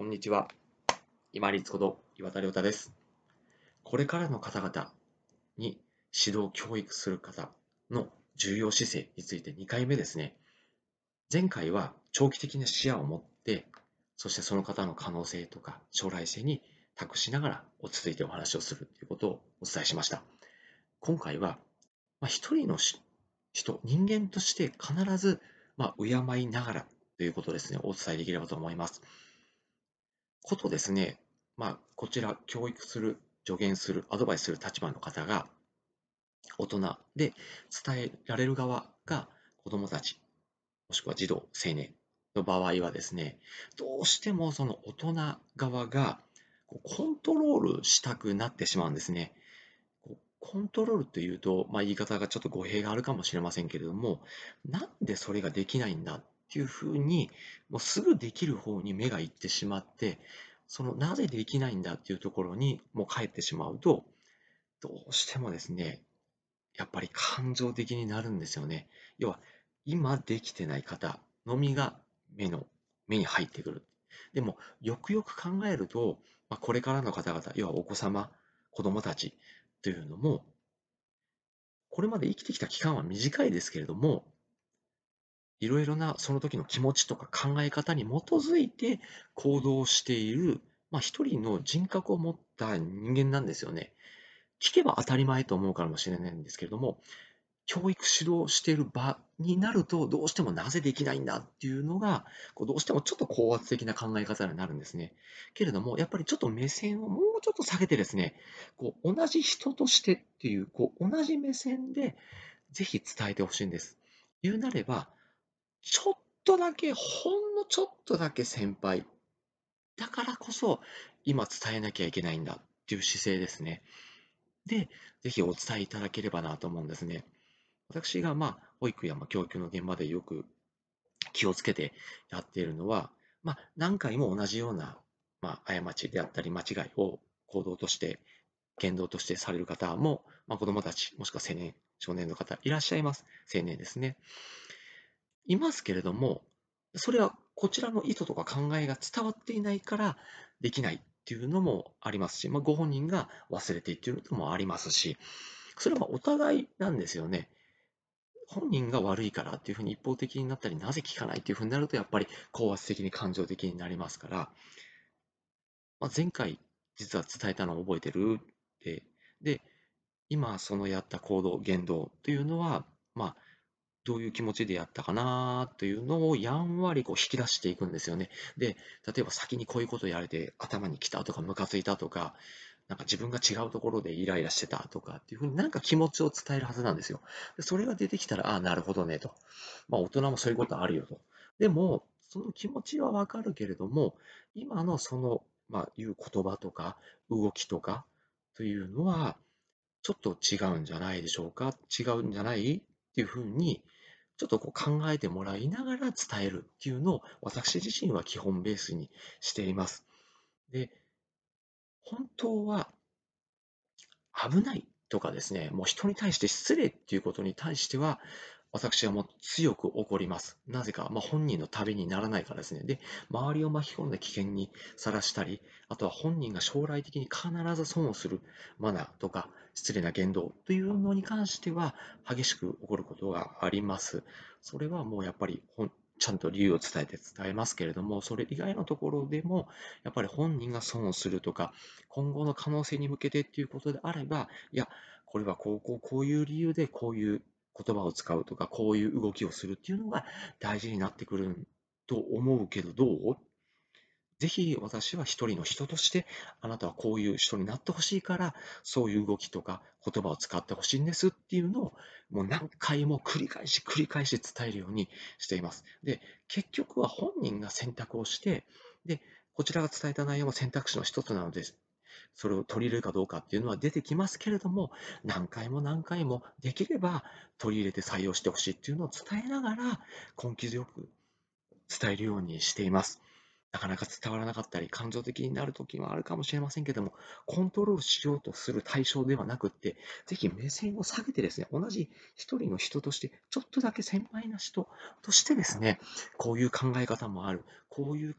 こんにちは。今立こと岩田亮太です。これからの方々に指導教育する方の重要姿勢について2回目ですね。前回は長期的な視野を持って、そしてその方の可能性とか将来性に託しながら落ち着いてお話をするということをお伝えしました。今回は、まあ、一人の人、人間として必ず、まあ、敬いながらということですね、お伝えできればと思います。ことですね、まあ、こちら、教育する、助言する、アドバイスする立場の方が、大人で伝えられる側が子どもたち、もしくは児童、青年の場合はですね、どうしてもその大人側がコントロールしたくなってしまうんですね。コントロールというと、まあ、言い方がちょっと語弊があるかもしれませんけれども、なんでそれができないんだっていうふうに、もうすぐできる方に目がいってしまって、そのなぜできないんだっていうところにもう帰ってしまうと、どうしてもですね、やっぱり感情的になるんですよね。要は、今できてない方のみが目の、目に入ってくる。でも、よくよく考えると、まあ、これからの方々、要はお子様、子供たちというのも、これまで生きてきた期間は短いですけれども、いろいろなその時の気持ちとか考え方に基づいて行動している、まあ、一人の人格を持った人間なんですよね。聞けば当たり前と思うかもしれないんですけれども、教育指導している場になると、どうしてもなぜできないんだっていうのが、こうどうしてもちょっと高圧的な考え方になるんですね。けれども、やっぱりちょっと目線をもうちょっと下げてですね、こう同じ人としてっていう、こう同じ目線でぜひ伝えてほしいんです。言うなれば、ちょっとだけ、ほんのちょっとだけ先輩。だからこそ、今伝えなきゃいけないんだっていう姿勢ですね。で、ぜひお伝えいただければなと思うんですね。私が、まあ、保育や教育の現場でよく気をつけてやっているのは、まあ、何回も同じような、まあ、過ちであったり間違いを行動として、言動としてされる方も、まあ、子供たち、もしくは青年、少年の方いらっしゃいます。青年ですね。いますけれども、それはこちらの意図とか考えが伝わっていないからできないっていうのもありますし、まあ、ご本人が忘れてっているのもありますし、それはお互いなんですよね。本人が悪いからっていうふうに一方的になったり、なぜ聞かないっていうふうになると、やっぱり高圧的に感情的になりますから、まあ、前回実は伝えたのを覚えてるって、で、今そのやった行動、言動というのは、まあ、どういう気持ちでやったかなというのをやんわりこう引き出していくんですよね。で、例えば先にこういうことやれて頭にきたとかムカついたとか、なんか自分が違うところでイライラしてたとかっていうふうになんか気持ちを伝えるはずなんですよ。でそれが出てきたら、ああ、なるほどねと。まあ大人もそういうことあるよと。でも、その気持ちはわかるけれども、今のその、まあ、言う言葉とか動きとかというのは、ちょっと違うんじゃないでしょうか？違うんじゃない？っていうふうに、ちょっとこう考えてもらいながら伝えるっていうのを私自身は基本ベースにしています。で、本当は危ないとかですね、もう人に対して失礼っていうことに対しては、私はもう強く怒ります。なぜか、まあ、本人の旅にならないからですね。で、周りを巻き込んで危険にさらしたり、あとは本人が将来的に必ず損をするマナーとか失礼な言動というのに関しては激しく起こることがあります。それはもうやっぱりちゃんと理由を伝えて伝えますけれども、それ以外のところでも、やっぱり本人が損をするとか、今後の可能性に向けてっていうことであれば、いや、これはこうこうこういう理由でこういう言葉を使うとか、こういう動きをするっていうのが大事になってくると思うけど、どう？ぜひ私は一人の人として、あなたはこういう人になってほしいから、そういう動きとか言葉を使ってほしいんですっていうのを、もう何回も繰り返し繰り返し伝えるようにしています。で、結局は本人が選択をして、で、こちらが伝えた内容も選択肢の一つなので、それを取り入れるかどうかっていうのは出てきますけれども、何回も何回もできれば取り入れて採用してほしいっていうのを伝えながら、根気強く伝えるようにしています。なかなか伝わらなかったり、感情的になる時もあるかもしれませんけども、コントロールしようとする対象ではなくって、ぜひ目線を下げてですね、同じ一人の人として、ちょっとだけ先輩な人としてですね、こういう考え方もある、こういう